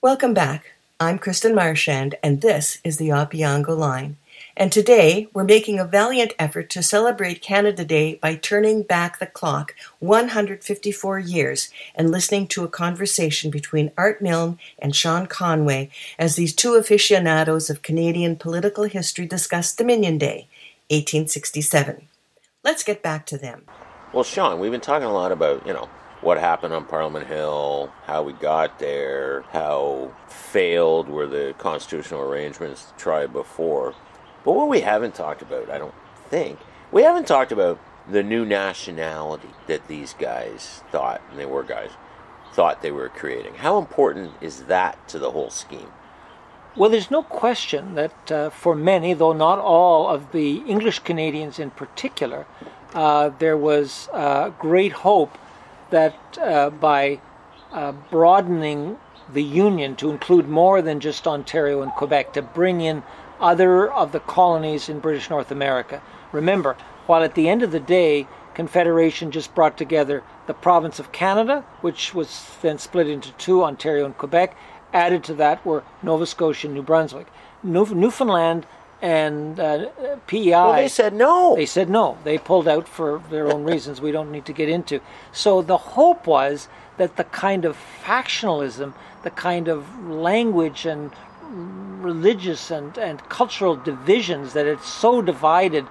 Welcome back. I'm Kristen Marchand, and this is the Opeongo Line. And today, we're making a valiant effort to celebrate Canada Day by turning back the clock 154 years and listening to a conversation between Art Milnes and Sean Conway as these two aficionados of Canadian political history discuss Dominion Day, 1867. Let's get back to them. Well, Sean, we've been talking a lot about, you know, what happened on Parliament Hill, how we got there, how failed were the constitutional arrangements tried before. But what we haven't talked about, I don't think, we haven't talked about the new nationality that these guys thought, and they were guys, thought they were creating. How important is that to the whole scheme? Well, there's no question that uh, for many, though not all of the English Canadians in particular, uh, there was uh, great hope that uh, by uh, broadening the Union to include more than just Ontario and Quebec, to bring in other of the colonies in British North America. Remember, while at the end of the day, Confederation just brought together the province of Canada, which was then split into two, Ontario and Quebec. Added to that were Nova Scotia and New Brunswick. Newfoundland and uh, PEI. Well, they said no. They said no. They pulled out for their own reasons we don't need to get into. So the hope was that the kind of factionalism, the kind of language and religious and, and cultural divisions that had so divided,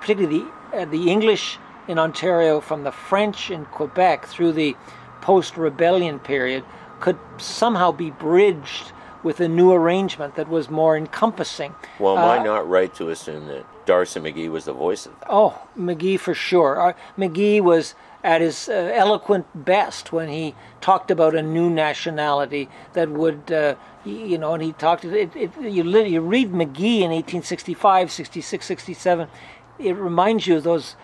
particularly the, uh, the English in Ontario from the French in Quebec through the post rebellion period, could somehow be bridged with a new arrangement that was more encompassing. Well, am uh, I not right to assume that D'Arcy McGee was the voice of that? Oh, McGee for sure. Uh, McGee was at his uh, eloquent best when he talked about a new nationality that would, uh, you know, and he talked, it, it, you, you read McGee in 1865, 66, 67, it reminds you of those,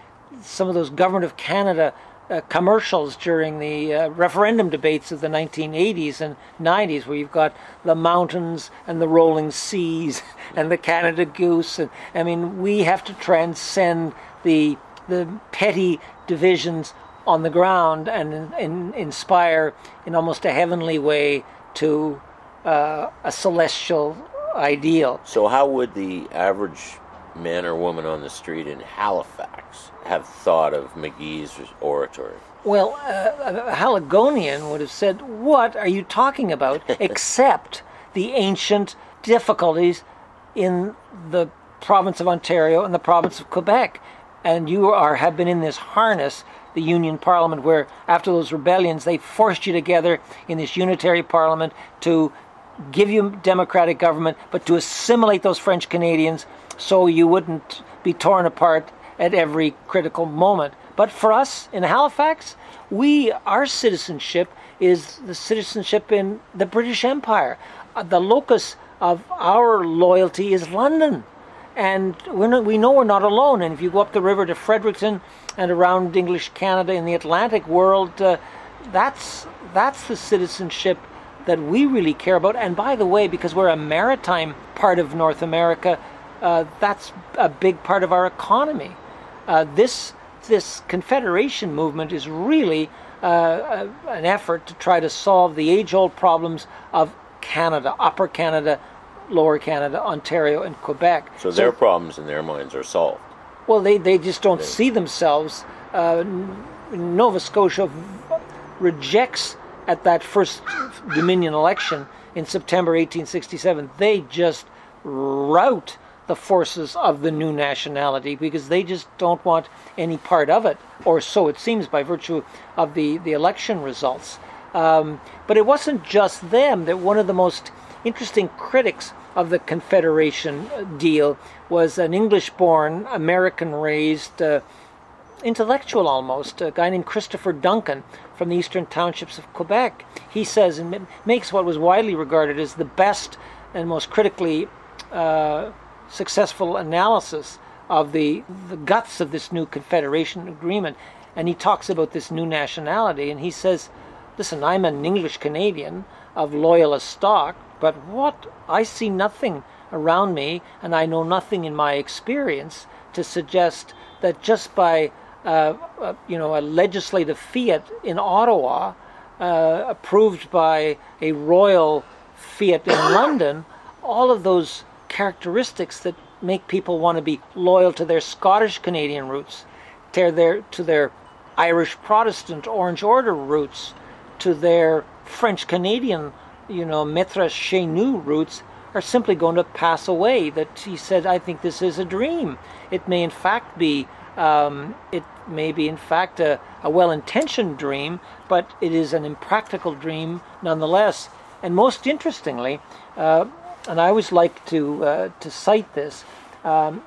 some of those Government of Canada uh, commercials during the uh, referendum debates of the 1980s and 90s, where you've got the mountains and the rolling seas and the Canada goose. And I mean, we have to transcend the the petty divisions on the ground and in, in, inspire in almost a heavenly way to uh, a celestial ideal. So, how would the average man or woman on the street in Halifax have thought of McGee's oratory? Well, uh, a Haligonian would have said, What are you talking about? except the ancient difficulties in the province of Ontario and the province of Quebec. And you are have been in this harness, the Union Parliament, where after those rebellions they forced you together in this unitary parliament to give you democratic government, but to assimilate those French Canadians so you wouldn't be torn apart at every critical moment. But for us in Halifax, we our citizenship is the citizenship in the British Empire. Uh, the locus of our loyalty is London. And not, we know we're not alone. And if you go up the river to Fredericton and around English Canada in the Atlantic world, uh, that's that's the citizenship that we really care about. And by the way, because we're a maritime part of North America, uh, that's a big part of our economy. Uh, this this confederation movement is really uh, an effort to try to solve the age-old problems of Canada, Upper Canada, Lower Canada, Ontario, and Quebec. So, so their problems in their minds are solved. Well, they, they just don't they, see themselves. Uh, Nova Scotia rejects at that first Dominion election in September 1867. They just rout the forces of the new nationality because they just don't want any part of it, or so it seems by virtue of the, the election results. Um, but it wasn't just them that one of the most interesting critics of the Confederation deal was an English born, American raised, uh, intellectual almost, a guy named Christopher Dunkin from the eastern townships of Quebec. He says and makes what was widely regarded as the best and most critically uh, successful analysis of the, the guts of this new Confederation agreement. And he talks about this new nationality, and he says, Listen, I'm an English Canadian of loyalist stock, but what? I see nothing around me, and I know nothing in my experience to suggest that just by uh, uh, you know a legislative fiat in Ottawa, uh, approved by a royal fiat in London, all of those characteristics that make people want to be loyal to their Scottish Canadian roots, to their, to their Irish Protestant Orange Order roots, to their French Canadian, you know, Maître chez nous roots, are simply going to pass away. That he said, I think this is a dream. It may in fact be, um, it may be in fact a, a well-intentioned dream, but it is an impractical dream nonetheless. And most interestingly, uh, and I always like to uh, to cite this, um,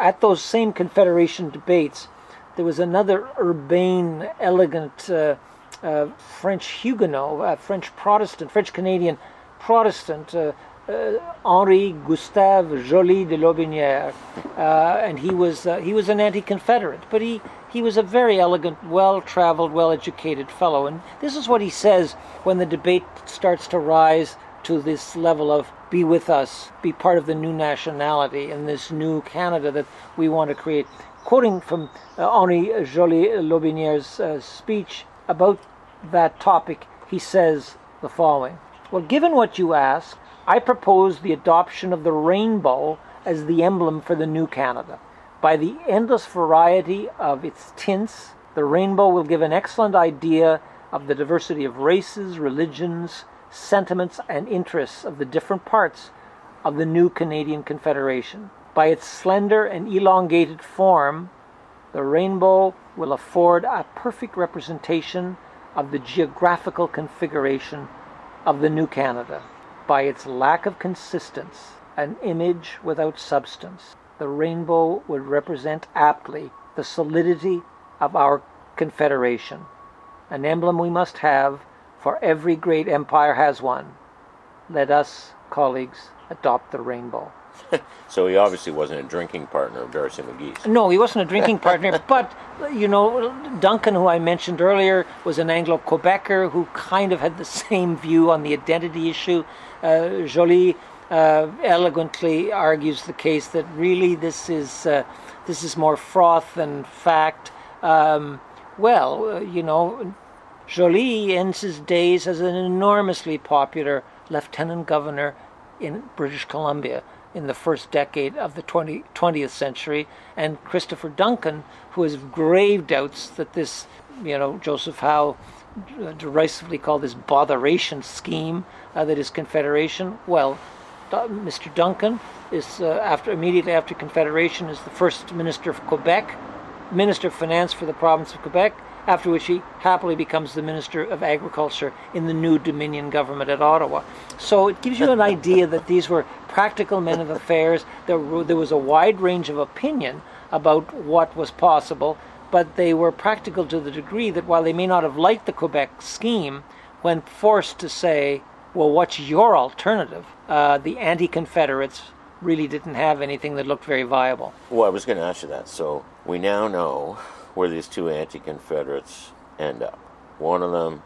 at those same Confederation debates, there was another urbane, elegant uh, uh French Huguenot, French Protestant, French Canadian Protestant, uh, uh, Henri Gustave Joly de Lotbinière, and he was he was an anti-Confederate, but he he was a very elegant, well-traveled, well-educated fellow. And this is what he says when the debate starts to rise to this level of be with us, be part of the new nationality in this new Canada that we want to create. Quoting from uh, Henri Joly Lotbinière's uh, speech about that topic, he says the following Well, given what you ask, I propose the adoption of the rainbow as the emblem for the new Canada. By the endless variety of its tints, the rainbow will give an excellent idea of the diversity of races, religions, sentiments, and interests of the different parts of the new Canadian Confederation. By its slender and elongated form, the rainbow will afford a perfect representation of the geographical configuration of the new Canada. By its lack of consistence, an image without substance, the rainbow would represent aptly the solidity of our confederation, an emblem we must have, for every great empire has one. Let us, colleagues, adopt the rainbow. so he obviously wasn't a drinking partner of D'Arcy McGee's. No, he wasn't a drinking partner, but you know, Dunkin, who I mentioned earlier, was an Anglo-Quebecer who kind of had the same view on the identity issue. Uh, Joly uh, elegantly argues the case that really this is uh, this is more froth than fact. Um, well, uh, you know, Joly ends his days as an enormously popular lieutenant governor in British Columbia in the first decade of the 20, 20th century, and Christopher Dunkin, who has grave doubts that this, you know, Joseph Howe derisively called this botheration scheme uh, that is Confederation. Well, Mr. Dunkin is uh, after immediately after Confederation is the first minister of Quebec, minister of finance for the province of Quebec. After which he happily becomes the minister of agriculture in the new Dominion government at Ottawa. So it gives you an idea that these were practical men of affairs. There, were, there was a wide range of opinion about what was possible, but they were practical to the degree that while they may not have liked the Quebec scheme, when forced to say well, what's your alternative? Uh, the anti Confederates really didn't have anything that looked very viable. Well, I was going to ask you that. So we now know where these two anti Confederates end up. One of them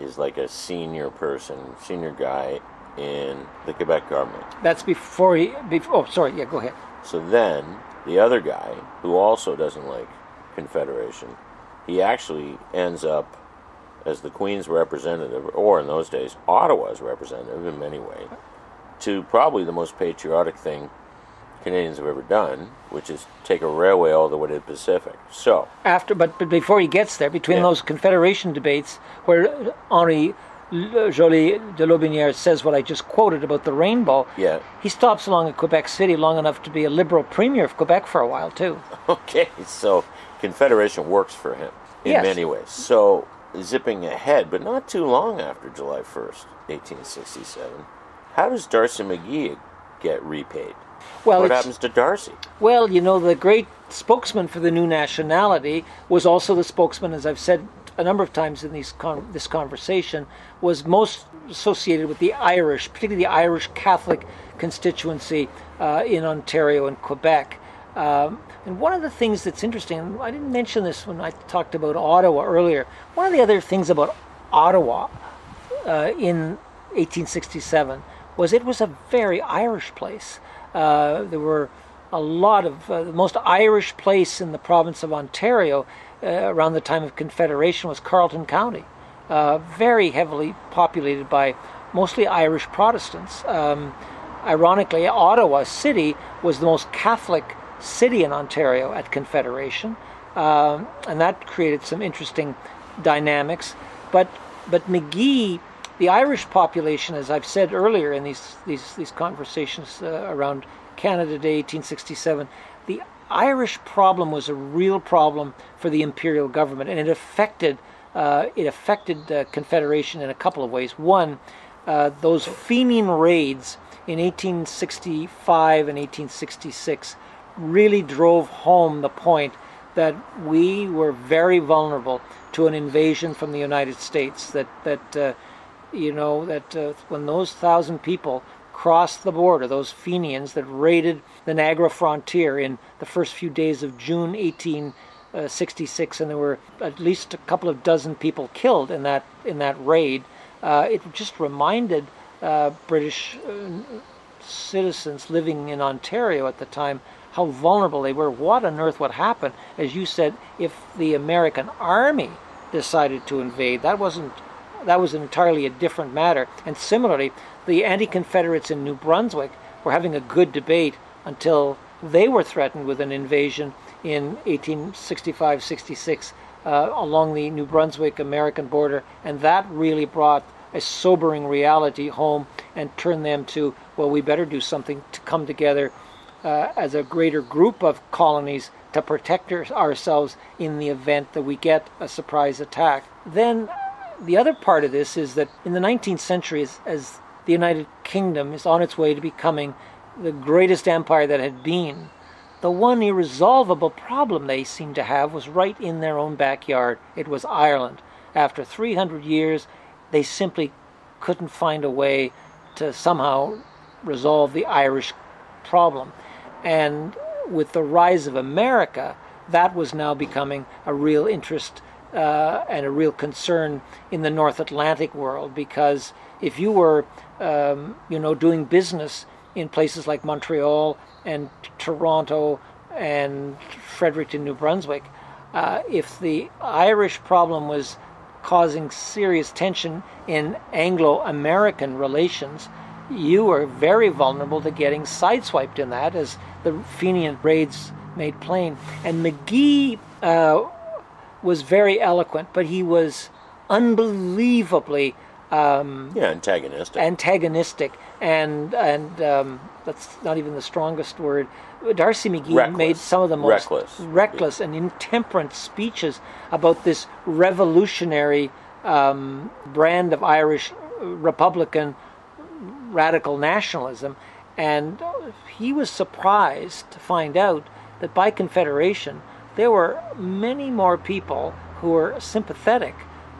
is like a senior person, senior guy in the Quebec government. That's before he. Before, oh, sorry. Yeah, go ahead. So then the other guy, who also doesn't like Confederation, he actually ends up as the Queen's representative, or in those days, Ottawa's representative in many ways, to probably the most patriotic thing Canadians have ever done, which is take a railway all the way to the Pacific. So after, but, but before he gets there, between yeah. those Confederation debates where Henri Joly de Lotbinière says what I just quoted about the rainbow, yeah. he stops along at Quebec City long enough to be a liberal premier of Quebec for a while too. Okay, so Confederation works for him in yes. many ways. So zipping ahead, but not too long after July 1st, 1867, how does D'Arcy McGee get repaid? Well, what happens to D'Arcy? Well, you know, the great spokesman for the new nationality was also the spokesman, as I've said a number of times in these con- this conversation, was most associated with the Irish, particularly the Irish Catholic constituency uh, in Ontario and Quebec. Um, and one of the things that's interesting, I didn't mention this when I talked about Ottawa earlier. One of the other things about Ottawa uh, in 1867 was it was a very Irish place. Uh, there were a lot of uh, the most Irish place in the province of Ontario uh, around the time of Confederation was Carleton County, uh, very heavily populated by mostly Irish Protestants. Um, ironically, Ottawa City was the most Catholic city in Ontario at Confederation, um, and that created some interesting dynamics. But but McGee, the Irish population, as I've said earlier in these these these conversations uh, around Canada Day 1867, the Irish problem was a real problem for the imperial government, and it affected uh, it affected Confederation in a couple of ways. One, uh, those Fenian raids in 1865 and 1866 really drove home the point that we were very vulnerable to an invasion from the United States. That that uh, you know that uh, when those thousand people crossed the border, those Fenians that raided the Niagara frontier in the first few days of June 1866, and there were at least a couple of dozen people killed in that in that raid. Uh, it just reminded uh, British uh, citizens living in Ontario at the time how vulnerable they were. What on earth would happen, as you said, if the American army decided to invade? That wasn't that was entirely a different matter. And similarly, the anti-Confederates in New Brunswick were having a good debate until they were threatened with an invasion in 1865-66 uh, along the New Brunswick American border, and that really brought a sobering reality home and turned them to, well, we better do something to come together uh, as a greater group of colonies to protect ourselves in the event that we get a surprise attack. Then the other part of this is that in the 19th century, as, as the United Kingdom is on its way to becoming the greatest empire that had been, the one irresolvable problem they seemed to have was right in their own backyard. It was Ireland. After 300 years, they simply couldn't find a way to somehow resolve the Irish problem. And with the rise of America, that was now becoming a real interest uh, and a real concern in the North Atlantic world because if you were, um, you know, doing business in places like Montreal and Toronto and Fredericton, New Brunswick, uh, if the Irish problem was causing serious tension in Anglo-American relations, you were very vulnerable to getting sideswiped in that, as the Fenian raids made plain. And McGee uh, was very eloquent, but he was unbelievably um, yeah antagonistic. Antagonistic, and and um, that's not even the strongest word. D'Arcy McGee reckless. made some of the most reckless, reckless and intemperate speeches about this revolutionary um, brand of Irish Republican radical nationalism, and he was surprised to find out that by Confederation there were many more people who were sympathetic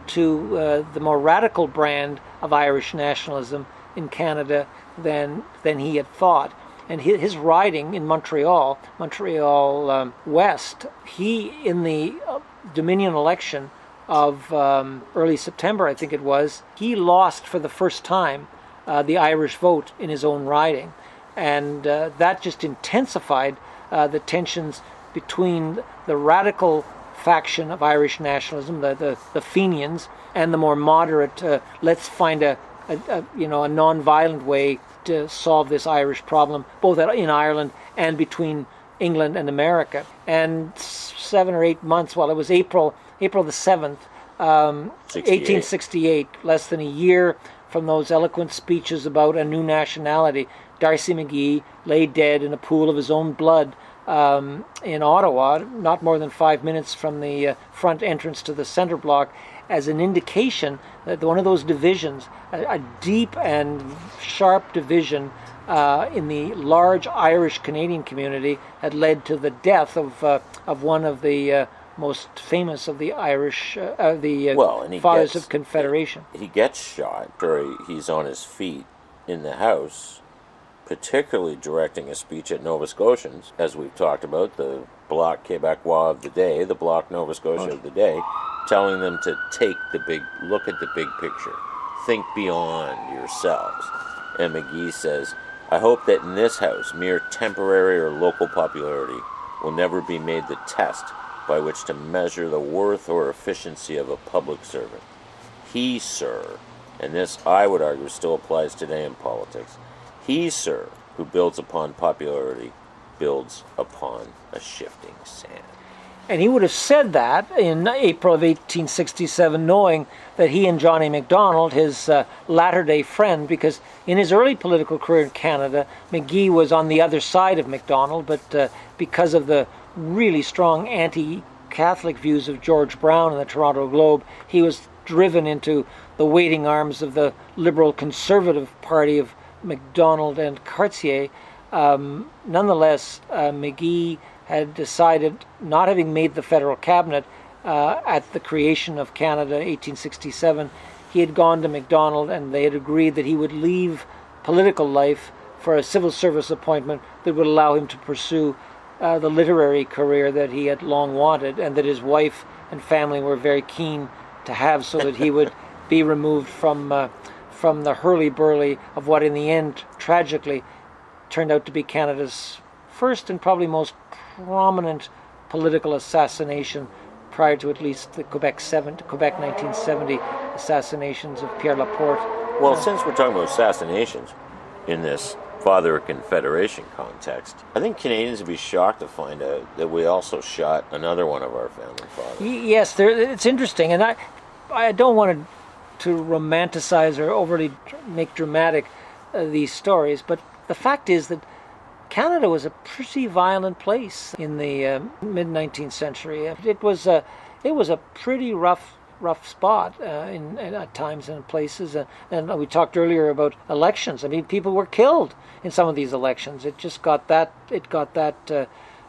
to uh, the more radical brand of Irish nationalism in Canada than than he had thought. And his, riding in Montreal, Montreal um, West, he in the uh, Dominion election of um, early September, I think it was, he lost for the first time uh, the Irish vote in his own riding, and uh, that just intensified uh, the tensions between the radical faction of Irish nationalism, the, the, the Fenians, and the more moderate, uh, let's find a, a, a, you know a non-violent way to solve this Irish problem, both in Ireland and between England and America. And seven or eight months, well, it was April April the seventh, um, 1868, less than a year from those eloquent speeches about a new nationality. D'Arcy McGee lay dead in a pool of his own blood um, in Ottawa, not more than five minutes from the uh, front entrance to the center block, as an indication that one of those divisions, a, a deep and sharp division uh, in the large Irish Canadian community, had led to the death of uh, of one of the uh, most famous of the Irish, uh, the uh, well, fathers gets, of Confederation. He gets shot. Or he's on his feet in the house particularly directing a speech at Nova Scotians, as we've talked about, the Bloc Quebecois of the day, the Bloc Nova Scotia of the day, telling them to take the big look at the big picture, think beyond yourselves. And McGee says, I hope that in this House, mere temporary or local popularity will never be made the test by which to measure the worth or efficiency of a public servant. He, sir, and this, I would argue, still applies today in politics. He, sir, who builds upon popularity, builds upon a shifting sand. And he would have said that in April of 1867, knowing that he and Johnny Macdonald, his uh, latter day friend, because in his early political career in Canada, McGee was on the other side of Macdonald, but uh, because of the really strong anti Catholic views of George Brown in the Toronto Globe, he was driven into the waiting arms of the Liberal Conservative Party of Macdonald and Cartier. Um, nonetheless, uh, McGee had decided, not having made the federal cabinet uh, at the creation of Canada 1867, he had gone to Macdonald and they had agreed that he would leave political life for a civil service appointment that would allow him to pursue uh, the literary career that he had long wanted and that his wife and family were very keen to have so that he would be removed from uh, from the hurly burly of what in the end tragically turned out to be Canada's first and probably most prominent political assassination prior to at least the Quebec 7, Quebec 1970 assassinations of Pierre Laporte. Well, since we're talking about assassinations in this father of confederation context, I think Canadians would be shocked to find out that we also shot another one of our family fathers. Yes, there, it's interesting, and I, I don't want to to romanticize or overly make dramatic uh, these stories, but the fact is that Canada was a pretty violent place in the uh, mid 19th century. It was a it was a pretty rough rough spot uh, in, in, at times and places. And, and, we talked earlier about elections. I mean, people were killed in some of these elections. It just got that it got that uh,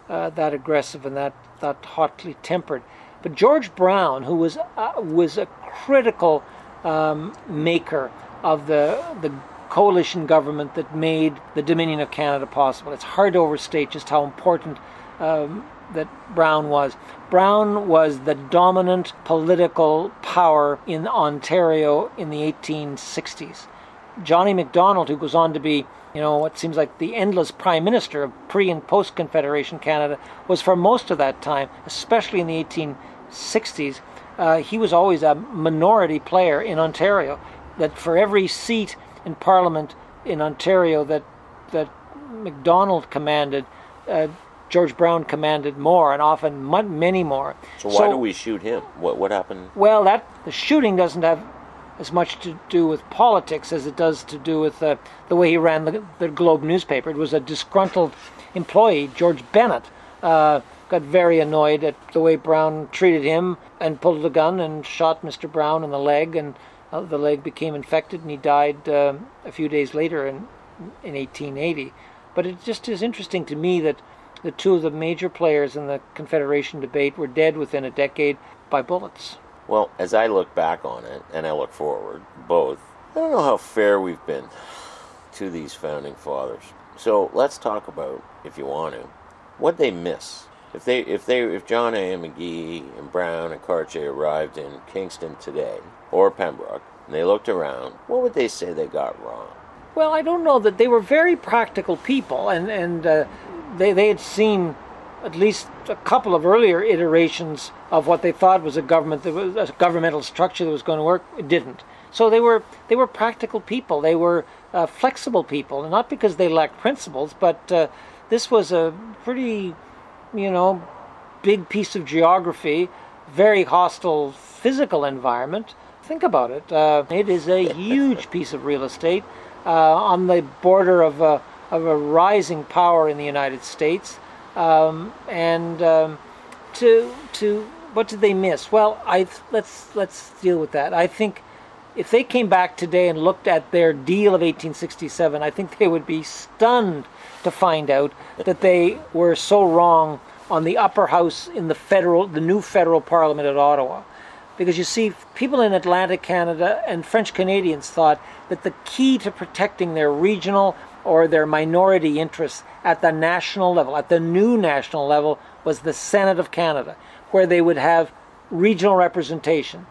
uh, that aggressive and that that hotly tempered. But George Brown, who was uh, was a critical um, maker of the the coalition government that made the Dominion of Canada possible. It's hard to overstate just how important um, that Brown was. Brown was the dominant political power in Ontario in the 1860s. Johnny Macdonald, who goes on to be, you know, what seems like the endless prime minister of pre and post Confederation Canada, was for most of that time, especially in the 1860s, uh, he was always a minority player in Ontario. That for every seat in Parliament in Ontario that that Macdonald commanded, uh, George Brown commanded more, and often many more. So why so, do we shoot him? What what happened? Well, that the shooting doesn't have as much to do with politics as it does to do with uh, the way he ran the, the, Globe newspaper. It was a disgruntled employee, George Bennett, uh, got very annoyed at the way Brown treated him and pulled the gun and shot Mr. Brown in the leg and uh, the leg became infected and he died uh, a few days later in, in 1880. But it just is interesting to me that the two of the major players in the Confederation debate were dead within a decade by bullets. Well, as I look back on it and I look forward, both, I don't know how fair we've been to these founding fathers. So let's talk about, if you want to, what they miss. If they, if they, if John A. McGee and Brown and Cartier arrived in Kingston today, or Pembroke, and they looked around, what would they say they got wrong? Well, I don't know that they were very practical people, and and uh, they they had seen at least a couple of earlier iterations of what they thought was a government that was a governmental structure that was going to work. It didn't. So they were they were practical people. They were uh, flexible people, not because they lacked principles, but uh, this was a pretty, you know, big piece of geography, very hostile physical environment, Think about it. Uh, it is a huge piece of real estate uh, on the border of a, of a rising power in the United States. Um, and um, to to what did they miss? Well, I let's let's deal with that. I think if they came back today and looked at their deal of 1867, I think they would be stunned to find out that they were so wrong on the upper house in the federal, the new federal parliament at Ottawa. Because you see, people in Atlantic Canada and French Canadians thought that the key to protecting their regional or their minority interests at the national level, at the new national level, was the Senate of Canada, where they would have regional representation.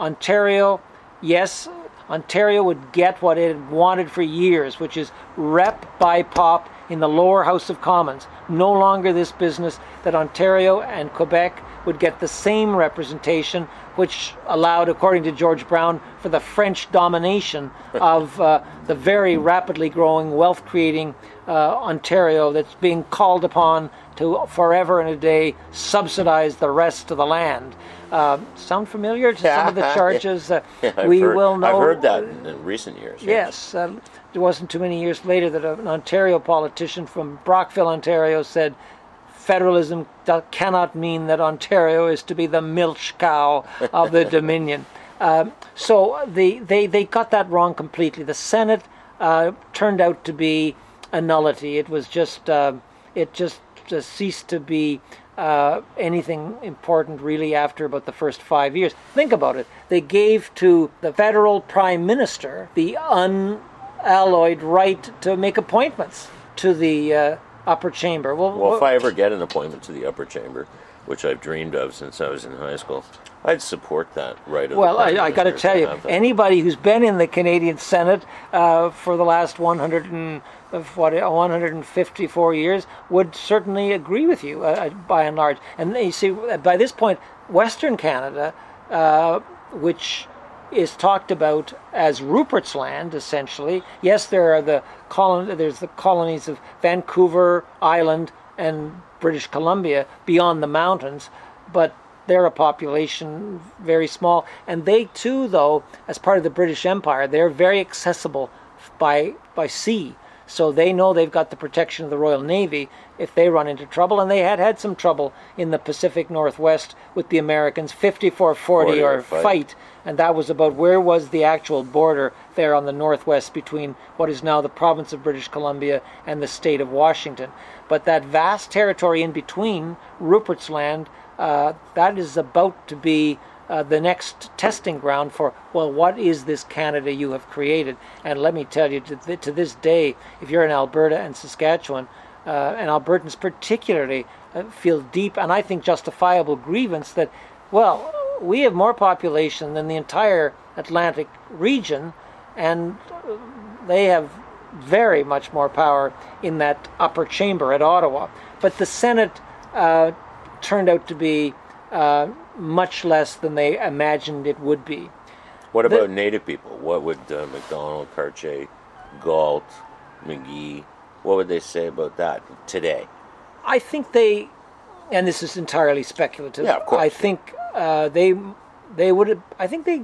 Ontario, yes, Ontario would get what it had wanted for years, which is rep by pop in the lower House of Commons. No longer this business that Ontario and Quebec would get the same representation, which allowed, according to George Brown, for the French domination of uh, the very rapidly growing, wealth creating uh, Ontario that's being called upon to forever and a day subsidize the rest of the land. Uh, sound familiar to some of the charges? Uh, Yeah, we heard, will know. I've heard that in, recent years. Yes, um, it wasn't too many years later that an Ontario politician from Brockville, Ontario, said federalism cannot mean that Ontario is to be the milch cow of the Dominion. Um, so the, they, they got that wrong completely. The Senate uh, turned out to be a nullity. It was just uh, it just, just ceased to be uh, anything important really after about the first five years. Think about it. They gave to the federal prime minister the unalloyed right to make appointments to the uh, upper chamber. Well, Well, if I ever get an appointment to the upper chamber, which I've dreamed of since I was in high school, I'd support that right. Of Well, I, I got to tell you, anybody who's been in the Canadian Senate uh, for the last 100 and of what 154 years would certainly agree with you, uh, by and large. And you see, by this point, Western Canada, uh, which is talked about as Rupert's Land, essentially. Yes, there are the colon, there's the colonies of Vancouver Island and British Columbia beyond the mountains, but they're a population very small, and they too, though, as part of the British Empire, they're very accessible by by sea. So they know they've got the protection of the Royal Navy if they run into trouble, and they had had some trouble in the Pacific Northwest with the Americans, 54-40 or or fight. fight, and that was about where was the actual border there on the northwest between what is now the province of British Columbia and the state of Washington. But that vast territory in between, Rupert's Land, uh, that is about to be uh, the next testing ground for, well, what is this Canada you have created? And let me tell you, to, th- to this day, if you're in Alberta and Saskatchewan, uh, and Albertans particularly uh, feel deep and I think justifiable grievance that, well, we have more population than the entire Atlantic region, and they have very much more power in that upper chamber at Ottawa. But the Senate uh, turned out to be uh, much less than they imagined it would be. What about Native people? What would uh, McDonald, Cartier, Galt, McGee? What would they say about that today? I think they, and this is entirely speculative. Yeah, of course. I think uh, they they would have. I think they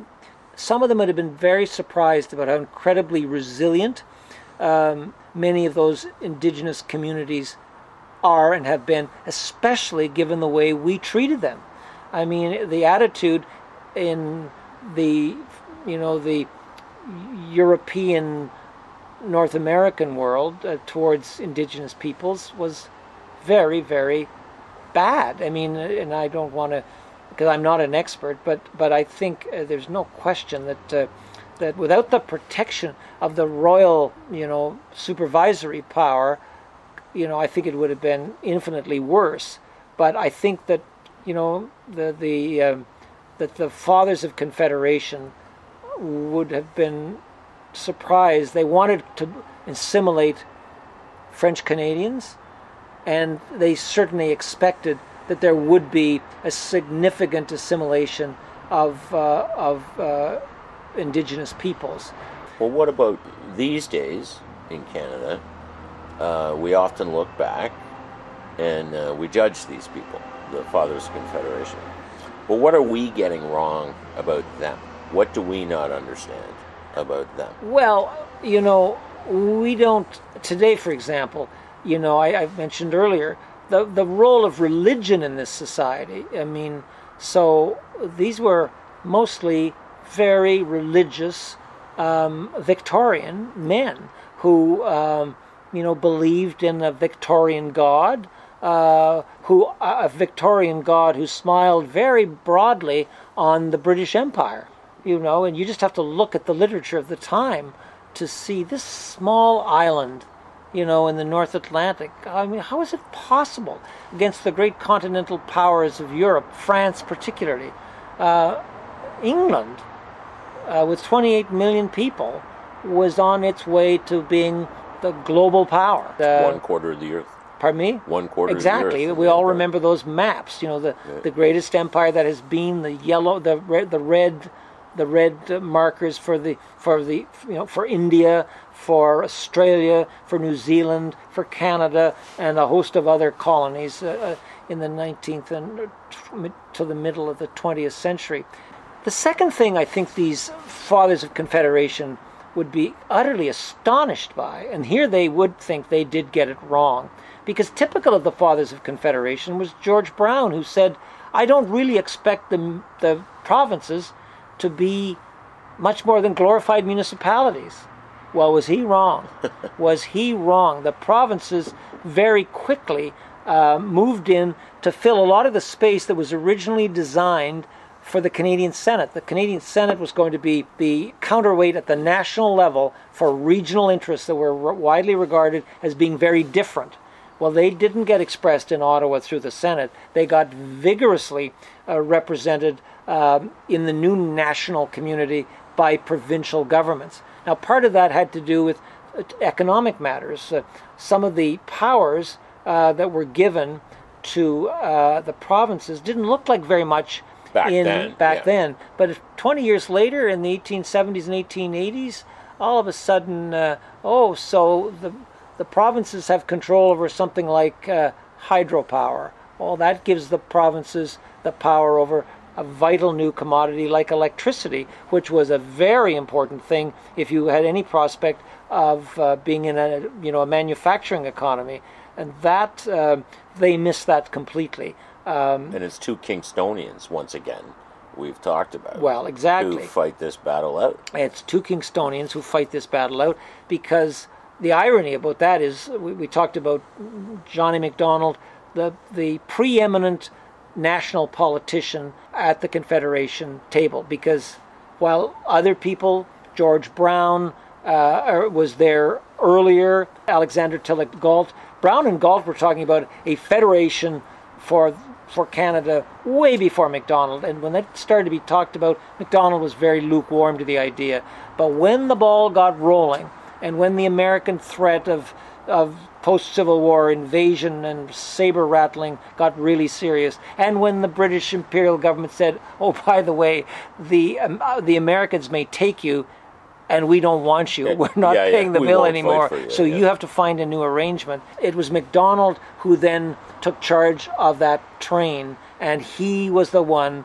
some of them would have been very surprised about how incredibly resilient um, many of those indigenous communities are and have been, especially given the way we treated them. I mean, the attitude in the you know the European North American world uh, towards indigenous peoples was very, very bad. I mean, and I don't want to, because I'm not an expert, but but I think uh, there's no question that uh, that without the protection of the royal, you know, supervisory power, you know, I think it would have been infinitely worse. But I think that you know the the um, that the fathers of Confederation would have been surprised. They wanted to assimilate French Canadians, and they certainly expected that there would be a significant assimilation of uh, of uh, indigenous peoples. Well, what about these days in Canada? Uh, we often look back and uh, we judge these people, the Fathers of Confederation. But what are we getting wrong about them? What do we not understand about them? Well, you know, we don't today, for example. You know, I, I mentioned earlier the the role of religion in this society. I mean, so these were mostly very religious um, Victorian men who, um, you know, believed in a Victorian God, uh, who a Victorian God who smiled very broadly on the British Empire. You know, and you just have to look at the literature of the time to see this small island, you know, in the North Atlantic. I mean, how is it possible against the great continental powers of Europe, France particularly, uh, England? uh, with 28 million people, was on its way to being the global power. The, One quarter of the earth. Pardon me? One quarter of the Exactly. We all remember those maps. You know, the the greatest empire that has been the yellow, the red, the red, the red markers for the for the you know for India, for Australia, for New Zealand, for Canada, and a host of other colonies uh, uh, in the 19th and to the middle of the 20th century. The second thing I think these fathers of Confederation would be utterly astonished by, and here they would think they did get it wrong, because typical of the fathers of Confederation was George Brown, who said, I don't really expect the, the provinces to be much more than glorified municipalities. Well, was he wrong? was he wrong? The provinces very quickly uh, moved in to fill a lot of the space that was originally designed for the Canadian Senate. The Canadian Senate was going to be the counterweight at the national level for regional interests that were widely regarded as being very different. Well, they didn't get expressed in Ottawa through the Senate. They got vigorously uh, represented um, in the new national community by provincial governments. Now, part of that had to do with uh, economic matters. Uh, some of the powers uh, that were given to uh, the provinces didn't look like very much Back in then, back yeah. then. But if 20 years later, in the 1870s and 1880s, all of a sudden, uh, oh, so the the provinces have control over something like uh, hydropower. Well, that gives the provinces the power over a vital new commodity like electricity, which was a very important thing if you had any prospect of uh, being in a you know a manufacturing economy, and that uh, they missed that completely. Um, And it's two Kingstonians once again. We've talked about Well, exactly. who fight this battle out. It's two Kingstonians who fight this battle out because the irony about that is we, we talked about Johnny MacDonald, the the preeminent national politician at the Confederation table, because while other people, George Brown uh, er- was there earlier, Alexander Tilloch Galt, Brown and Galt were talking about a federation for for Canada way before MacDonald. And when that started to be talked about, MacDonald was very lukewarm to the idea. But when the ball got rolling, and when the American threat of of post Civil War invasion and saber rattling got really serious, and when the British imperial government said, "Oh, by the way, the um, uh, the Americans may take you." And we don't want you. We're not Yeah, yeah, paying the we bill anymore. you, So yeah. you have to find a new arrangement. It was MacDonald who then took charge of that train, and he was the one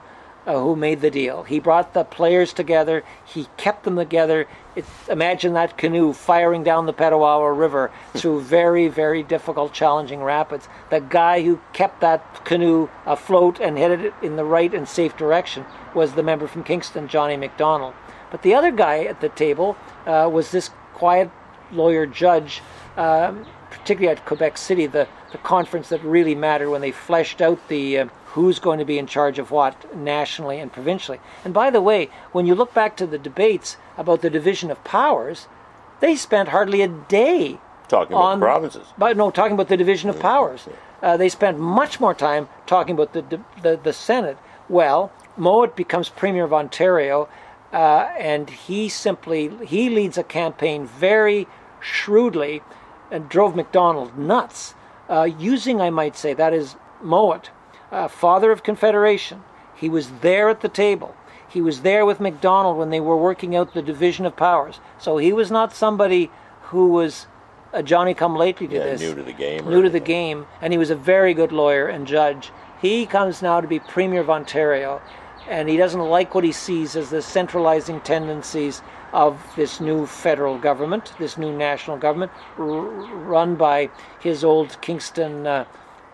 uh, who made the deal. He brought the players together. He kept them together. It, imagine that canoe firing down the Petawawa River through very, very difficult, challenging rapids. The guy who kept that canoe afloat and headed it in the right and safe direction was the member from Kingston, Johnny MacDonald. But the other guy at the table uh, was this quiet lawyer judge, um, particularly at Quebec City, the, the conference that really mattered when they fleshed out the uh, who's going to be in charge of what nationally and provincially. And by the way, when you look back to the debates about the division of powers, they spent hardly a day Talking about on provinces. But no, talking about the division of powers. Uh, they spent much more time talking about the the, the Senate. Well, Mowat becomes Premier of Ontario, uh, and he simply he leads a campaign very shrewdly, and drove MacDonald nuts, uh, using I might say that is Mowat, uh, father of Confederation. He was there at the table. He was there with MacDonald when they were working out the division of powers. So he was not somebody who was a Johnny come lately to Yeah, this. new to the game New to the game, and he was a very good lawyer and judge. He comes now to be Premier of Ontario, and he doesn't like what he sees as the centralizing tendencies of this new federal government, this new national government, r- run by his old Kingston, uh,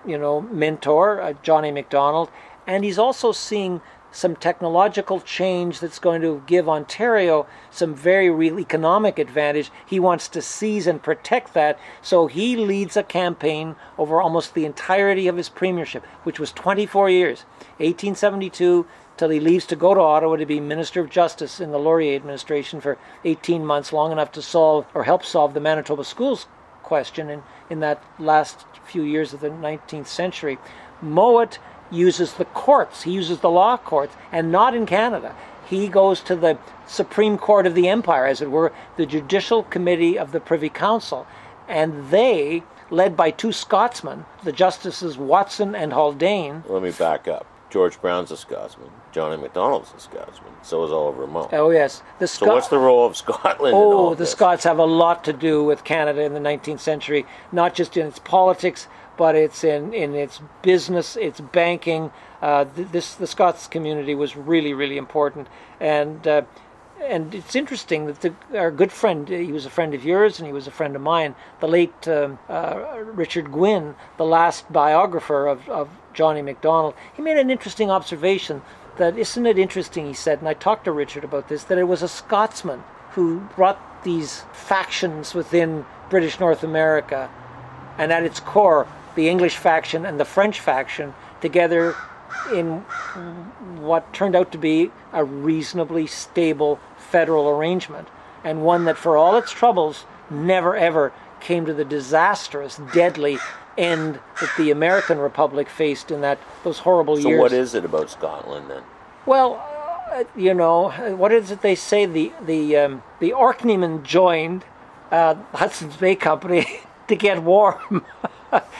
you know, mentor, uh, Johnny MacDonald, and he's also seeing some technological change that's going to give Ontario some very real economic advantage. He wants to seize and protect that, so he leads a campaign over almost the entirety of his premiership, which was 24 years, 1872 till he leaves to go to Ottawa to be Minister of Justice in the Laurier administration for 18 months, long enough to solve or help solve the Manitoba schools question in, in that last few years of the 19th century. Mowat uses the courts, he uses the law courts, and not in Canada. He goes to the Supreme Court of the Empire, as it were, the Judicial Committee of the Privy Council. and they, led by two Scotsmen, the Justices Watson and Haldane. Let me back up. George Brown's a Scotsman. Johnny Macdonald's a Scotsman. So is Oliver Mowat. Oh yes, the so what's the role of Scotland? in all Oh, the this? Scots have a lot to do with Canada in the 19th century, not just in its politics, but it's in, in its business, its banking. Uh, this the Scots community was really really important, and uh, and it's interesting that the, our good friend, he was a friend of yours and he was a friend of mine, the late um, uh, Richard Gwynn, the last biographer of, of Johnny MacDonald, he made an interesting observation that isn't it interesting, he said, and I talked to Richard about this, that it was a Scotsman who brought these factions within British North America and at its core, the English faction and the French faction together in what turned out to be a reasonably stable federal arrangement, and one that, for all its troubles, never ever came to the disastrous, deadly end that the American Republic faced in that those horrible So years. So what is it about Scotland then? Well, uh, you know, what is it they say? The the um, the Orkneymen joined uh, Hudson's Bay Company to get warm.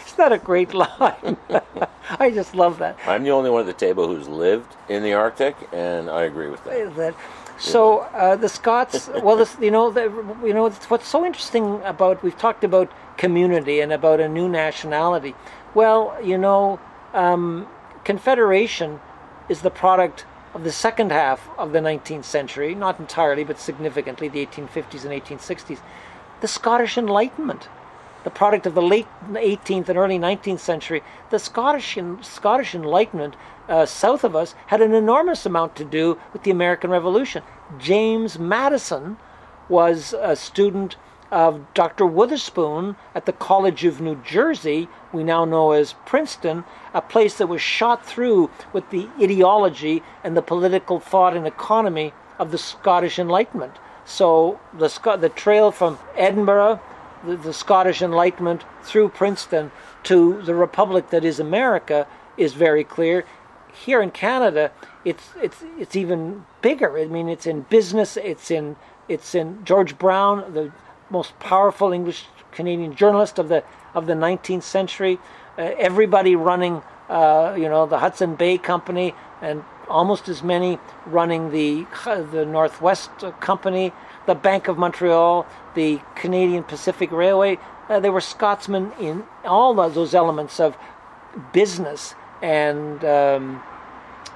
It's not a great line. I just love that. I'm the only one at the table who's lived in the Arctic, and I agree with that. that. So uh, the Scots, well, this, you know, the, you know, what's so interesting about we've talked about community and about a new nationality. Well, you know, um, Confederation is the product of the second half of the 19th century, not entirely, but significantly, the 1850s and 1860s. The Scottish Enlightenment the product of the late 18th and early 19th century, the Scottish Scottish Enlightenment uh, south of us had an enormous amount to do with the American Revolution. James Madison was a student of Dr. Witherspoon at the College of New Jersey, we now know as Princeton, a place that was shot through with the ideology and the political thought and economy of the Scottish Enlightenment. So the the trail from Edinburgh the, the Scottish Enlightenment through Princeton to the republic that is America is very clear. Here in Canada, it's it's it's even bigger. I mean, it's in business. It's in it's in George Brown, the most powerful English Canadian journalist of the of the 19th century. Uh, everybody running, uh, you know, the Hudson Bay Company, and almost as many running the the Northwest Company, the Bank of Montreal, the Canadian Pacific Railway. Uh, they were Scotsmen in all those elements of business and um,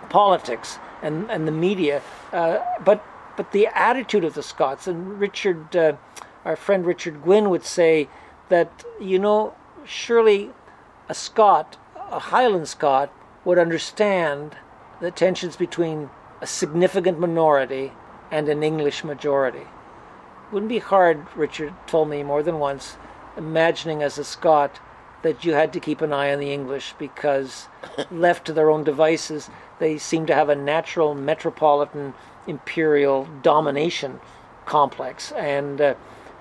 politics and, and the media. Uh, but but the attitude of the Scots and Richard, uh, our friend Richard Gwyn would say that you know surely a Scot, a Highland Scot, would understand the tensions between a significant minority and an English majority. Wouldn't be hard, Richard told me more than once, imagining as a Scot that you had to keep an eye on the English because, left to their own devices, they seem to have a natural metropolitan imperial domination complex. And uh,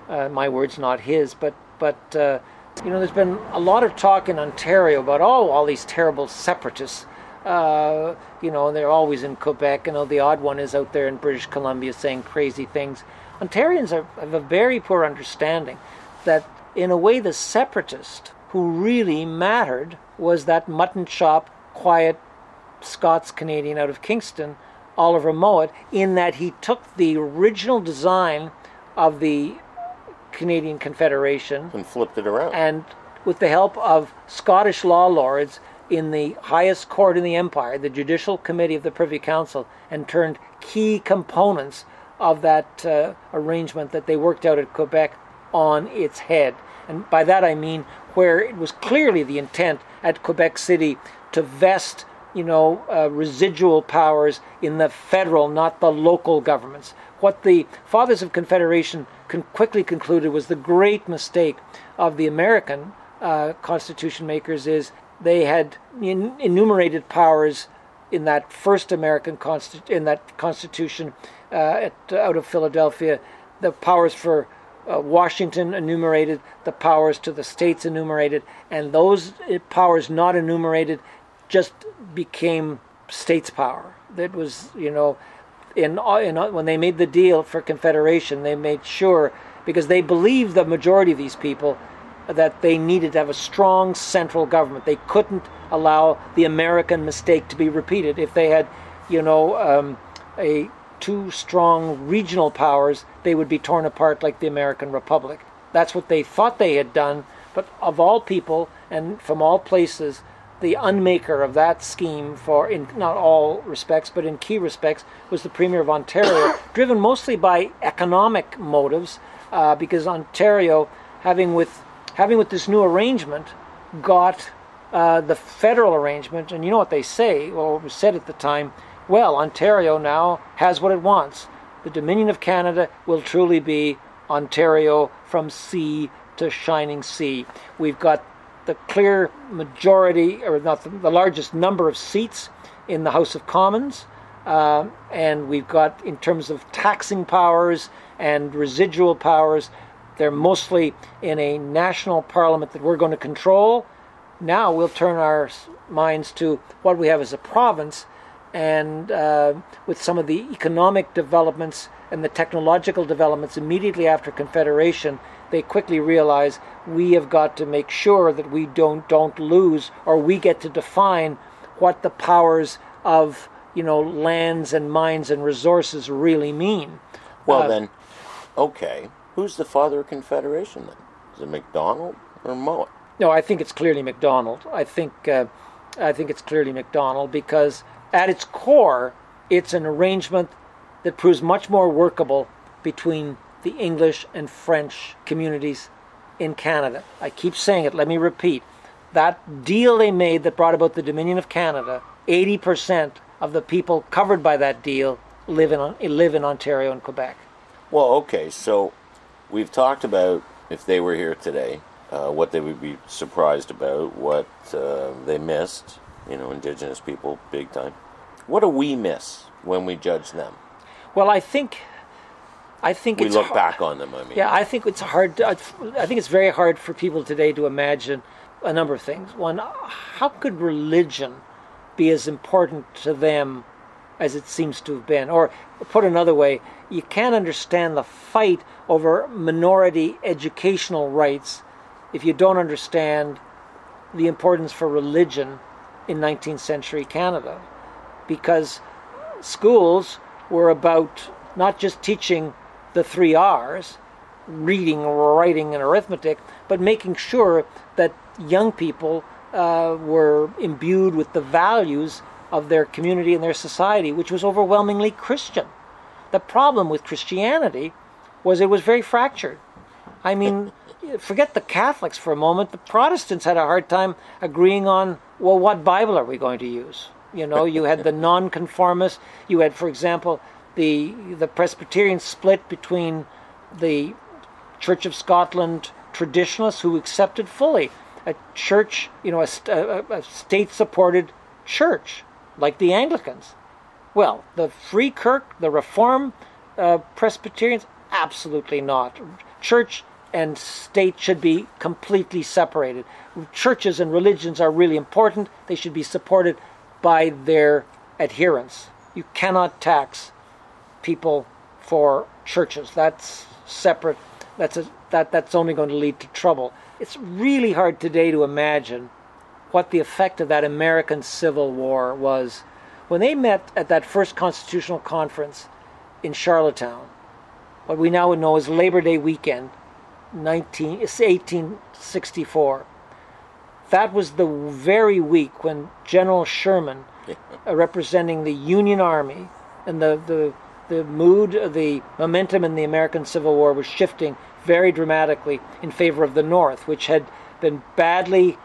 uh, my word's not his, but but uh, you know, there's been a lot of talk in Ontario about oh, all these terrible separatists. Uh, you know, they're always in Quebec. You know, the odd one is out there in British Columbia saying crazy things. Ontarians are, have a very poor understanding that, in a way, the separatist who really mattered was that mutton chop, quiet Scots Canadian out of Kingston, Oliver Mowat, in that he took the original design of the Canadian Confederation And flipped it around. and with the help of Scottish law lords in the highest court in the empire, the Judicial Committee of the Privy Council, and turned key components of that uh, arrangement that they worked out at Quebec on its head. And by that I mean where it was clearly the intent at Quebec City to vest, you know, uh, residual powers in the federal, not the local governments. What the Fathers of Confederation con- quickly concluded was the great mistake of the American uh, constitution makers is they had en- enumerated powers in that first American consti- in that Constitution uh, at, out of Philadelphia, the powers for uh, Washington enumerated, the powers to the states enumerated, and those uh, powers not enumerated just became states' power. That was, you know, in, in when they made the deal for Confederation, they made sure because they believed the majority of these people that they needed to have a strong central government. They couldn't allow the American mistake to be repeated. If they had, you know, um, a two strong regional powers, they would be torn apart like the American Republic. That's what they thought they had done, but of all people and from all places, the unmaker of that scheme for in not all respects but in key respects was the premier of ontario driven mostly by economic motives uh, because ontario having with having with this new arrangement got uh, the federal arrangement and you know what they say or what was said at the time well ontario now has what it wants the dominion of canada will truly be ontario from sea to shining sea we've got the clear majority, or not the, the largest number of seats in the House of Commons. Uh, and we've got, in terms of taxing powers and residual powers, they're mostly in a national parliament that we're going to control. Now we'll turn our minds to what we have as a province, and uh, with some of the economic developments and the technological developments immediately after Confederation, they quickly realize we have got to make sure that we don't don't lose or we get to define what the powers of you know lands and mines and resources really mean. Well uh, then, okay, who's the father of Confederation then? Is it Macdonald or Mowat? No, I think it's clearly Macdonald. I think uh, I think it's clearly Macdonald because at its core, it's an arrangement that proves much more workable between the English and French communities in Canada. I keep saying it, let me repeat. That deal they made that brought about the Dominion of Canada, 80% of the people covered by that deal live in, live in Ontario and Quebec. Well, okay, so we've talked about if they were here today, uh, what they would be surprised about, what uh, they missed, you know, Indigenous people, big time. What do we miss when we judge them? Well, I think I think we look hard. back on them. I mean, yeah, I think it's hard. To, I think it's very hard for people today to imagine a number of things. One, how could religion be as important to them as it seems to have been? Or put another way, you can't understand the fight over minority educational rights if you don't understand the importance for religion in 19th century Canada, because schools were about not just teaching the three R's reading, writing, and arithmetic, but making sure that young people uh, were imbued with the values of their community and their society, which was overwhelmingly Christian. The problem with Christianity was it was very fractured. I mean, forget the Catholics for a moment. The Protestants had a hard time agreeing on, well, what Bible are we going to use? You know, you had the nonconformists. You had, for example, the the Presbyterians split between the Church of Scotland traditionalists who accepted fully a church, you know, a, a, a state-supported church like the Anglicans. Well, the Free Kirk, the Reform uh, Presbyterians, absolutely not. Church and state should be completely separated. Churches and religions are really important. They should be supported by their adherents. You cannot tax people for churches. That's separate. That's a, that that's only going to lead to trouble. It's really hard today to imagine what the effect of that American Civil War was when they met at that first constitutional conference in Charlottetown. What we now would know as Labor Day weekend, 19, 1864. That was the very week when General Sherman, uh, representing the Union Army and the, the the mood, the momentum in the American Civil War was shifting very dramatically in favor of the North, which had been badly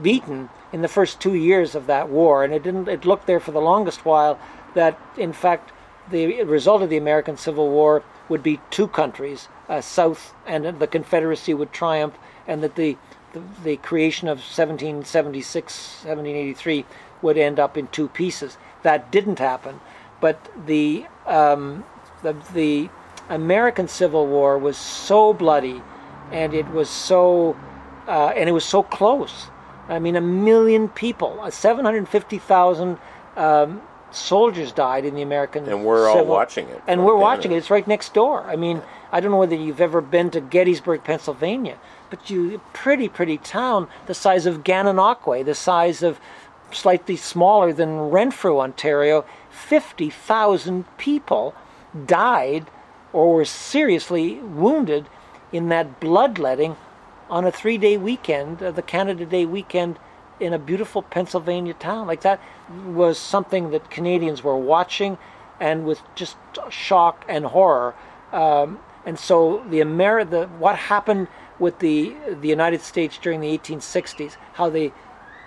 beaten in the first two years of that war, and it didn't. It looked there for the longest while that, in fact, the result of the American Civil War would be two countries, uh, South and the Confederacy would triumph, and that the, the the creation of 1776, 1783 would end up in two pieces. That didn't happen, but the um, the, the American Civil War was so bloody, and it was so uh, and it was so close. I mean, a million people, uh, 750,000 um, soldiers died in the American. And we're all watching it And we're watching it. It's right next door. I mean, I don't know whether you've ever been to Gettysburg, Pennsylvania, but you pretty pretty town the size of Gananoque, the size of slightly smaller than Renfrew, Ontario. Fifty thousand people died or were seriously wounded in that bloodletting on a three-day weekend, uh, the Canada Day weekend, in a beautiful Pennsylvania town. Like that was something that Canadians were watching, and with just shock and horror. Um, and so the Ameri- the what happened with the the United States during the 1860s, how they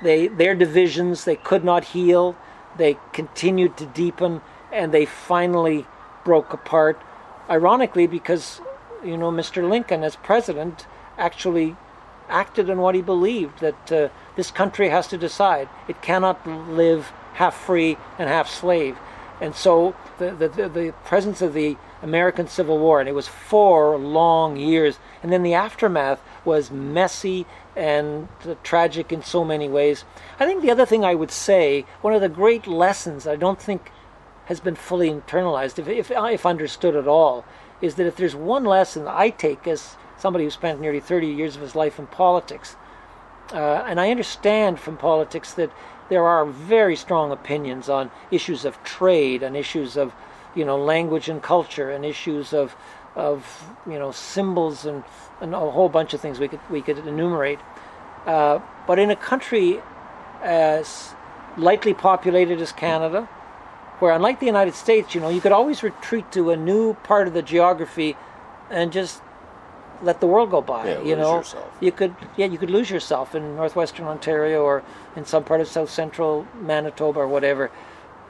they their divisions they could not heal, they continued to deepen, and they finally broke apart. Ironically, because you know Mr. Lincoln as president actually acted on what he believed that uh, this country has to decide. It cannot live half free and half slave. And so the, the, the, presence of the American Civil War, and it was four long years, and then the aftermath was messy and uh, tragic in so many ways. I think the other thing I would say, one of the great lessons I don't think has been fully internalized, if, if, if understood at all, is that if there's one lesson I take as somebody who spent nearly 30 years of his life in politics, uh, and I understand from politics that there are very strong opinions on issues of trade and issues of, you know, language and culture and issues of, of you know, symbols and, and a whole bunch of things we could we could enumerate. Uh, but in a country as lightly populated as Canada, where unlike the United States, you know, you could always retreat to a new part of the geography and just let the world go by. Yeah, you lose know, yourself. you could yeah, you could lose yourself in northwestern Ontario or in some part of south central Manitoba or whatever.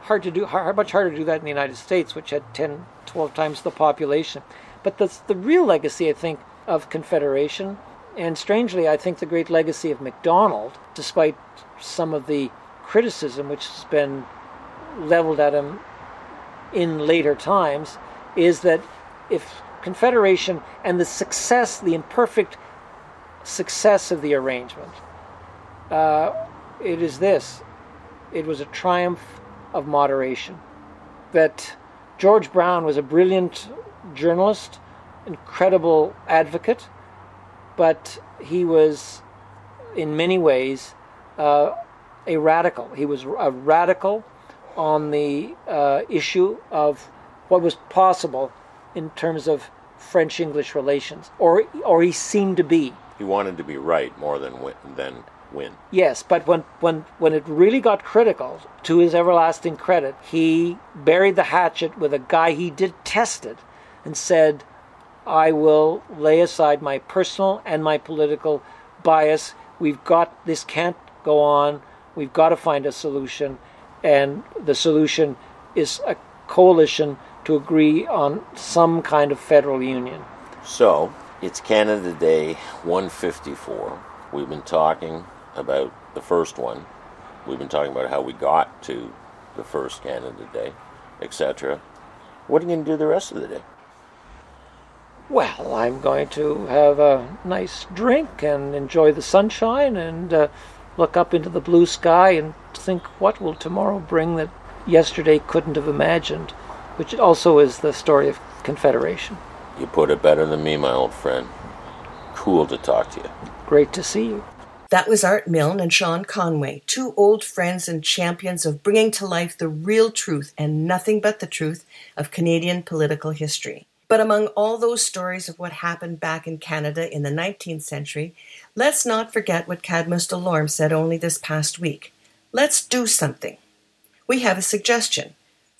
Hard to do, hard, much harder to do that in the United States, which had 10, 12 times the population. But the the real legacy, I think, of Confederation, and strangely, I think the great legacy of Macdonald, despite some of the criticism which has been leveled at him in later times, is that if Confederation and the success, the imperfect success of the arrangement, uh, it is this it was a triumph of moderation. That George Brown was a brilliant journalist, incredible advocate, but he was, in many ways, uh, a radical. He was a radical on the uh, issue of what was possible in terms of French English relations, or or he seemed to be. He wanted to be right more than win, than win. Yes, but when, when, when it really got critical, to his everlasting credit, he buried the hatchet with a guy he detested and said, I will lay aside my personal and my political bias. We've got, this can't go on. We've got to find a solution. And the solution is a coalition to agree on some kind of federal union. So it's Canada Day 154. We've been talking about the first one. We've been talking about how we got to the first Canada Day, etc. What are you going to do the rest of the day? Well, I'm going to have a nice drink and enjoy the sunshine and uh, look up into the blue sky and think, what will tomorrow bring that yesterday couldn't have imagined? Which also is the story of Confederation. You put it better than me, my old friend. Cool to talk to you. Great to see you. That was Art Milnes and Sean Conway, two old friends and champions of bringing to life the real truth and nothing but the truth of Canadian political history. But among all those stories of what happened back in Canada in the 19th century, let's not forget what Cadmus Delorme said only this past week. Let's do something. We have a suggestion.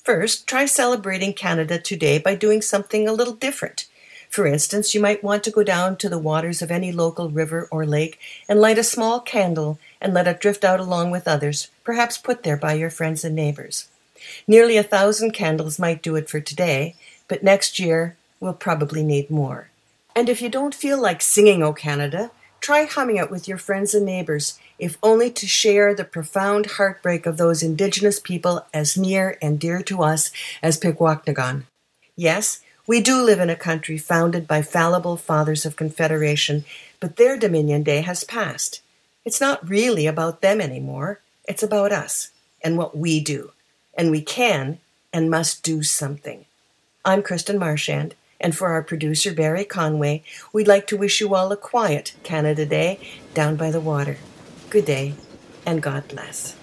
First, try celebrating Canada today by doing something a little different. For instance, you might want to go down to the waters of any local river or lake and light a small candle and let it drift out along with others, perhaps put there by your friends and neighbors. Nearly a thousand candles might do it for today, but next year we'll probably need more. And if you don't feel like singing O Canada, try humming it with your friends and neighbors, if only to share the profound heartbreak of those Indigenous people as near and dear to us as Pikwakanagan. Yes, we do live in a country founded by fallible fathers of Confederation, but their Dominion Day has passed. It's not really about them anymore, it's about us and what we do. and we can and must do something. I'm Kristen Marchand, and for our producer Barry Conway, we'd like to wish you all a quiet Canada Day down by the water. Good day, and God bless.